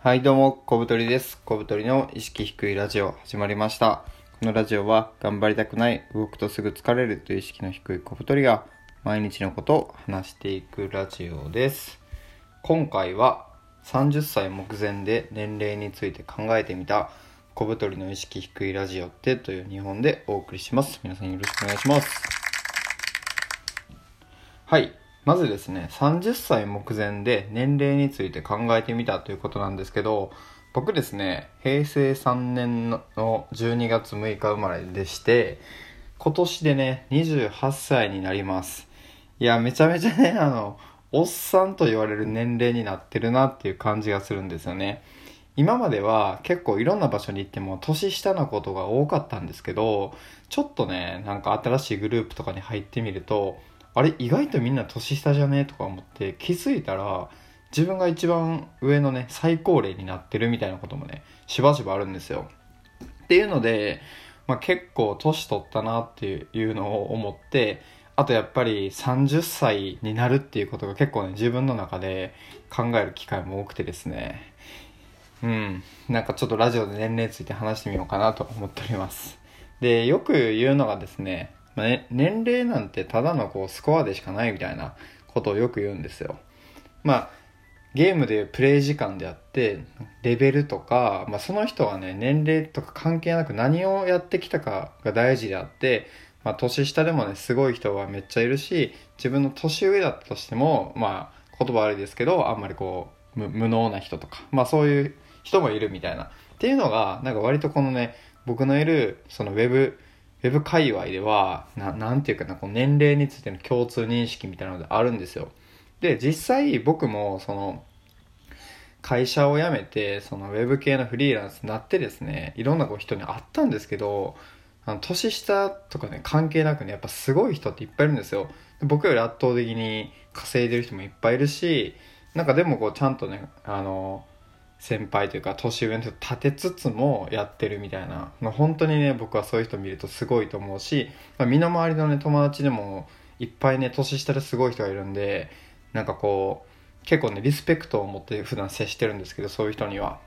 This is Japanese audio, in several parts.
はい、どうも、小太りです。小太りの意識低いラジオ始まりました。このラジオは頑張りたくない、動くとすぐ疲れるという意識の低い小太りが毎日のことを話していくラジオです。今回は30歳目前で年齢について考えてみた小太りの意識低いラジオってという日本でお送りします。皆さんよろしくお願いします。はい。まずですね、30歳目前で年齢について考えてみたということなんですけど、僕ですね、平成3年の12月6日生まれでして、今年でね、28歳になります。いや、めちゃめちゃね、あの、おっさんと言われる年齢になってるなっていう感じがするんですよね。今までは結構いろんな場所に行っても年下のことが多かったんですけど、ちょっとね、なんか新しいグループとかに入ってみると、あれ意外とみんな年下じゃね？とか思って気づいたら自分が一番上のね最高齢になってるみたいなこともねしばしばあるんですよ。っていうので、まあ、結構年取ったなっていうのを思ってあとやっぱり30歳になるっていうことが結構ね自分の中で考える機会も多くてですね。うん。なんかちょっとラジオで年齢について話してみようかなと思っております。でよく言うのがですねまあね、年齢なんてただのこうスコアでしかないみたいなことをよく言うんですよ。まあゲームでいうプレイ時間であってレベルとか、まあ、その人はね年齢とか関係なく何をやってきたかが大事であって、まあ、年下でもねすごい人はめっちゃいるし自分の年上だったとしてもまあ言葉悪いですけどあんまりこう無無能な人とか、まあ、そういう人もいるみたいなっていうのがなんか割とこのね僕のいるそのウェブウェブ界隈では、ななんていうかな、この年齢についての共通認識みたいなのであるんですよ。で、実際僕も、その、会社を辞めて、そのウェブ系のフリーランスになってですね、いろんなこう人に会ったんですけど、あの年下とかね、関係なくね、やっぱすごい人っていっぱいいるんですよ。僕より圧倒的に稼いでる人もいっぱいいるし、なんかでもこうちゃんとね、あの、先輩というか年上の人立てつつもやってるみたいなの本当にね僕はそういう人見るとすごいと思うし、まあ、身の回りのね友達でもいっぱいね年下ですごい人がいるんでなんかこう結構ねリスペクトを持って普段接してるんですけどそういう人には。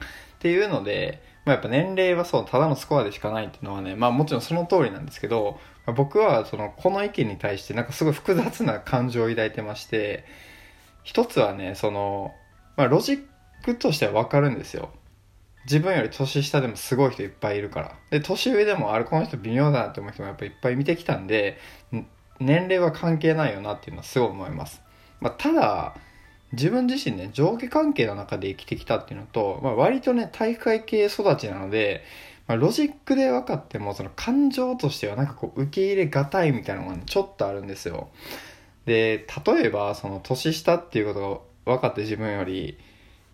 っていうので、まあ、やっぱ年齢はそうただのスコアでしかないっていうのはねまあもちろんその通りなんですけど、まあ、僕はそのこの意見に対してなんかすごい複雑な感情を抱いてまして一つはねその、まあ、ロジックとしては分かるんですよ。自分より年下でもすごい人いっぱいいるから。で年上でもあれこの人微妙だなって思う人もやっぱいっぱい見てきたんで年齢は関係ないよなっていうのはすごい思います、まあ、ただ自分自身ね上下関係の中で生きてきたっていうのと、まあ、割とね体育会系育ちなので、ま、ロジックで分かってもその感情としてはなんかこう受け入れがたいみたいなのが、ね、ちょっとあるんですよ。で例えばその年下っていうことが分かって自分より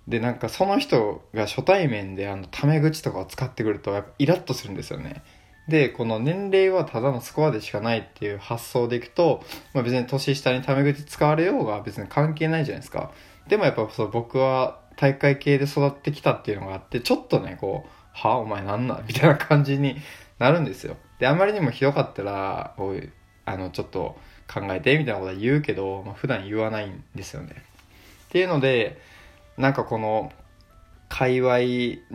でなんかその人が初対面であのタメ口とかを使ってくるとやっぱイラッとするんですよね。でこの年齢はただのスコアでしかないっていう発想でいくと、まあ、別に年下にタメ口使われようが別に関係ないじゃないですか。でもやっぱそう僕は体育会系で育ってきたっていうのがあってちょっとねこう「はあお前なんなん?」みたいな感じになるんですよ。であまりにもひどかったらおいあのちょっと考えてみたいなことは言うけど、まあ、普段言わないんですよね。っていうのでなんかこの界隈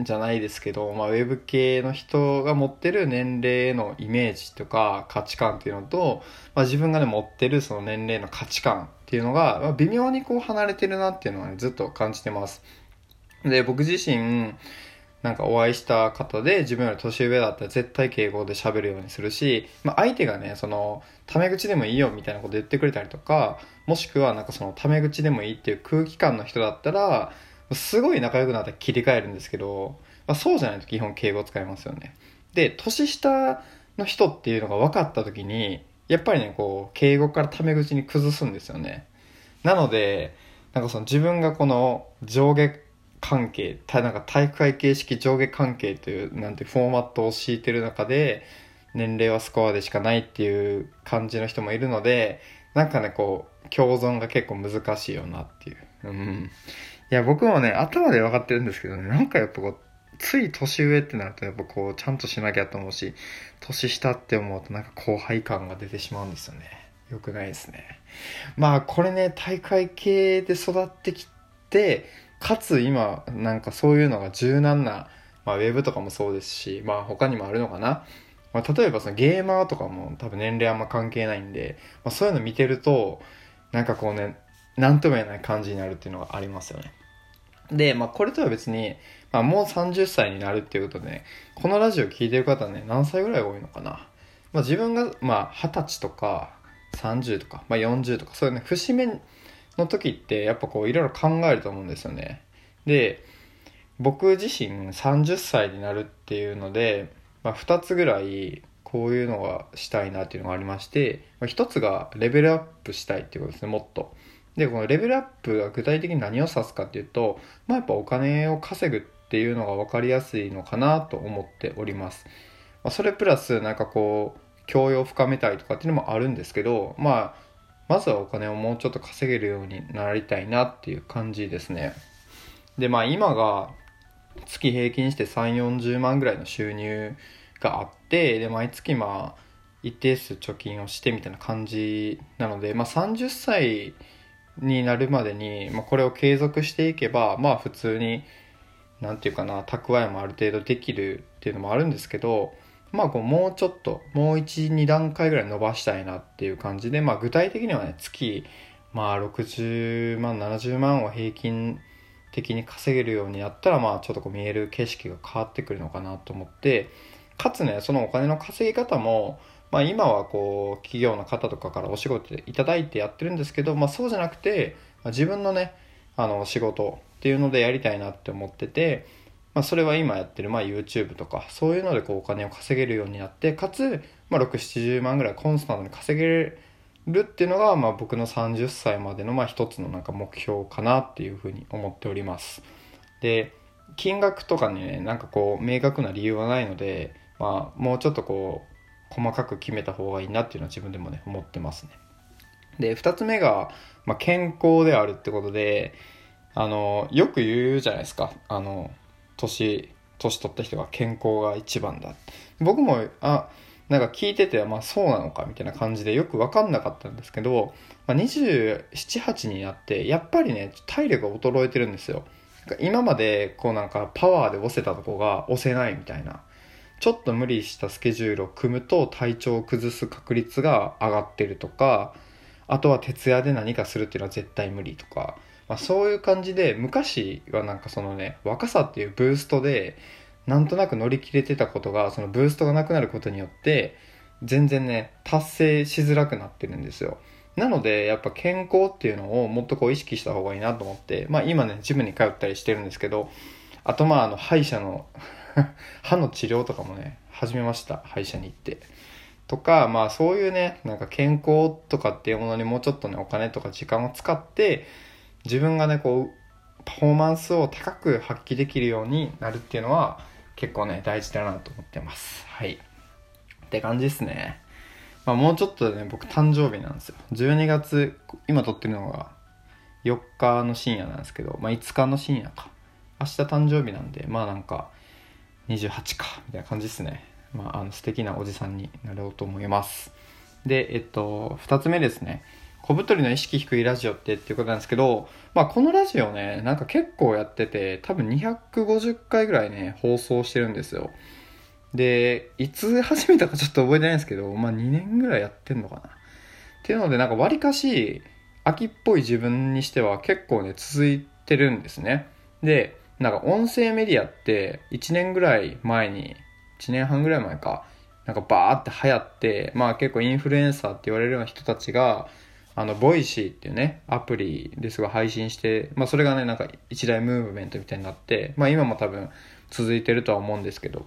じゃないですけど、まあ、ウェブ系の人が持ってる年齢のイメージとか価値観っていうのと、まあ、自分がね持ってるその年齢の価値観っていうのが、ま、微妙にこう離れてるなっていうのは、ね、ずっと感じてます。で僕自身なんかお会いした方で自分より年上だったら絶対敬語で喋るようにするし、まあ、相手がねそのタメ口でもいいよみたいなこと言ってくれたりとかもしくはなんかそのタメ口でもいいっていう空気感の人だったらすごい仲良くなったら切り替えるんですけど、まあ、そうじゃないと基本敬語使いますよね。で年下の人っていうのが分かった時にやっぱりねこう敬語からタメ口に崩すんですよね。なのでなんかその自分がこの上下関係なんか体育会系式上下関係というなんてフォーマットを敷いてる中で年齢はスコアでしかないっていう感じの人もいるのでなんかねこう共存が結構難しいよなっていう。うん。いや僕もね頭で分かってるんですけどねなんかやっぱこうつい年上ってなるとやっぱこうちゃんとしなきゃと思うし年下って思うとなんか後輩感が出てしまうんですよね。よくないですね。まあこれね大会系で育ってきてかつ今なんかそういうのが柔軟な、まあ、ウェブとかもそうですし、まあ、他にもあるのかな、まあ、例えばそのゲーマーとかも多分年齢あんま関係ないんで、まあ、そういうの見てるとなんかこうね何とも言えない感じになるっていうのがありますよね。で、まあ、これとは別に、まあ、もう30歳になるっていうことでねこのラジオ聴いてる方ね何歳ぐらい多いのかな、まあ、自分がまあ20歳とか30とか、まあ、40とかそういうね節目の時ってやっぱこういろいろ考えると思うんですよね。で僕自身30歳になるっていうので、まあ、2つぐらいこういうのがしたいなっていうのがありまして、ま、1つがレベルアップしたいっていうことですねもっと。でこのレベルアップが具体的に何を指すかっていうと、まあ、やっぱお金を稼ぐっていうのが分かりやすいのかなと思っております、まあ、それプラスなんかこう教養を深めたいとかっていうのもあるんですけどまあまずはお金をもうちょっと稼げるようになりたいなっていう感じですね。で、まあ今が月平均して3、40万ぐらいの収入があって、で、毎月まあ一定数貯金をしてみたいな感じなので、まあ30歳になるまでに、まあ、これを継続していけば、まあ普通に、なんていうかな、蓄えもある程度できるっていうのもあるんですけど、まあこうもうちょっともう12段階ぐらい伸ばしたいなっていう感じで、まあ、具体的にはね月、まあ、60万70万を平均的に稼げるようになったらまあちょっとこう見える景色が変わってくるのかなと思ってかつねそのお金の稼ぎ方も、まあ、今はこう企業の方とかからお仕事いただいてやってるんですけど、まあ、そうじゃなくて、ま、自分のねあの仕事っていうのでやりたいなって思っててまあ、それは今やってる、まあ、YouTube とかそういうのでこうお金を稼げるようになってかつ、まあ、670万ぐらいコンスタントに稼げるっていうのが、まあ、僕の30歳までのまあ一つのなんか目標かなっていうふうに思っております。で金額とかねなんかこう明確な理由はないので、まあ、もうちょっとこう細かく決めた方がいいなっていうのは自分でもね思ってますね。で2つ目が、まあ、健康であるってことであのよく言うじゃないですか。あの年年取った人が健康が一番だ。僕もあなんか聞いててまあそうなのかみたいな感じでよく分かんなかったんですけど、まあ、278になってやっぱりね体力が衰えてるんですよ。今までこうなんかパワーで押せたとこが押せないみたいな。ちょっと無理したスケジュールを組むと体調を崩す確率が上がってるとかあとは徹夜で何かするっていうのは絶対無理とかまあ、そういう感じで昔はなんかそのね若さっていうブーストでなんとなく乗り切れてたことがそのブーストがなくなることによって全然ね達成しづらくなってるんですよ。なのでやっぱ健康っていうのをもっとこう意識した方がいいなと思ってまあ今ねジムに通ったりしてるんですけどあとまああの歯医者の 歯の治療とかもね始めました歯医者に行って。とかまあそういうねなんか健康とかっていうものにもうちょっとねお金とか時間を使って自分がねこうパフォーマンスを高く発揮できるようになるっていうのは結構ね大事だなと思ってます。はい。って感じですね。まあもうちょっとでね僕誕生日なんですよ。12月今撮ってるのが4日の深夜なんですけどまあ5日の深夜か。明日誕生日なんでまあなんか28かみたいな感じですね。まああの素敵なおじさんになろうと思います。でえっと2つ目ですね。小太りの意識低いラジオってっていうことなんですけど、まあこのラジオね、なんか結構やってて、多分250回ぐらいね、放送してるんですよ。で、いつ始めたかちょっと覚えてないんですけど、まあ2年ぐらいやってんのかな。っていうので、なんか割かし、秋っぽい自分にしては結構ね、続いてるんですね。で、なんか音声メディアって1年ぐらい前に、1年半ぐらい前か、なんかバーって流行って、まあ結構インフルエンサーって言われるような人たちが、あの、 Voicy っていうね、アプリですが配信して、まあそれがね、なんか一大ムーブメントみたいになって、まあ今も多分続いてるとは思うんですけど、っ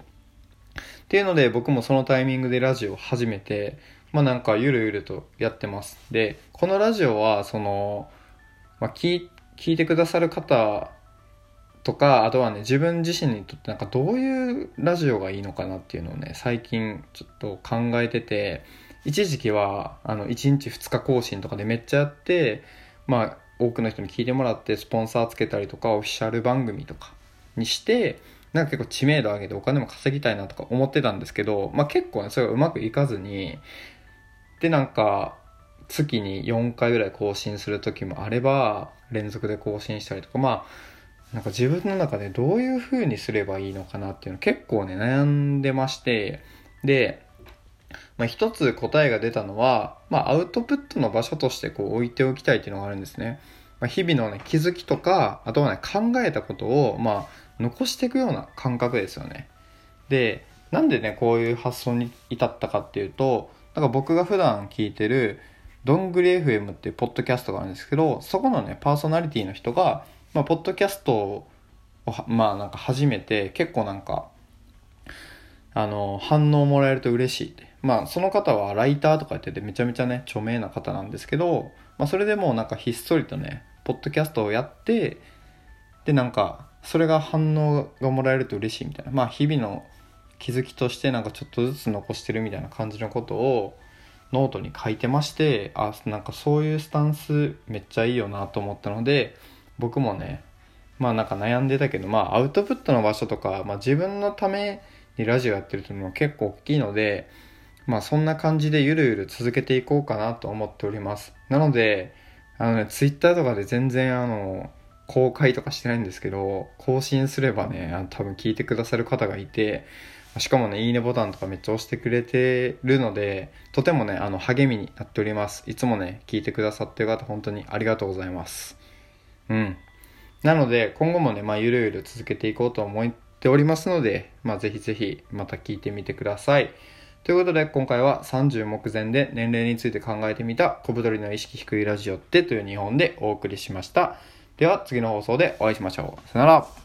ていうので僕もそのタイミングでラジオを始めて、まあなんかゆるゆるとやってます。で、このラジオはその、まあ聞聞いてくださる方とか、あとはね、自分自身にとってなんかどういうラジオがいいのかなっていうのをね、最近ちょっと考えてて、一時期はあの1日2日更新とかでめっちゃやってまあ多くの人に聞いてもらってスポンサーつけたりとかオフィシャル番組とかにしてなんか結構知名度上げてお金も稼ぎたいなとか思ってたんですけど、まあ、結構ねそれがうまくいかずにでなんか月に4回ぐらい更新する時もあれば連続で更新したりとかまあなんか自分の中でどういう風にすればいいのかなっていうの結構ね悩んでましてで、まあ、一つ答えが出たのは、まあ、アウトプットの場所としてこう置いておきたいっていうのがあるんですね。まあ、日々のね気づきとかあとはね考えたことをまあ残していくような感覚ですよね。でなんでねこういう発想に至ったかっていうとなんか僕が普段聞いてるどんぐり FM っていうポッドキャストがあるんですけどそこのねパーソナリティの人がまあ、ポッドキャストを、まあ、なんか始めて、結構なんか、あの、反応もらえると嬉しいって。まあ、その方はライターとかやっててめちゃめちゃね、著名な方なんですけど、まあ、それでもなんかひっそりとね、ポッドキャストをやって、で、なんか、それが反応がもらえると嬉しいみたいな。まあ、日々の気づきとしてなんかちょっとずつ残してるみたいな感じのことをノートに書いてまして、あ、なんかそういうスタンスめっちゃいいよなと思ったので、僕もねまあなんか悩んでたけどまあアウトプットの場所とか、まあ、自分のためにラジオやってるというのは結構大きいのでまあそんな感じでゆるゆる続けていこうかなと思っておりますなのであのねツイッターとかで全然あの公開とかしてないんですけど更新すればねあの多分聞いてくださる方がいてしかもね、いいねボタンとかめっちゃ押してくれてるので、とてもね、あの、励みになっております。いつもね、聞いてくださってる方、本当にありがとうございます。うん。なので、今後もね、まあ、ゆるゆる続けていこうと思っておりますので、まあ、ぜひぜひまた聞いてみてください。ということで、今回は30目前で年齢について考えてみた小太りの意識低いラジオってという日本でお送りしました。では、次の放送でお会いしましょう。さよなら。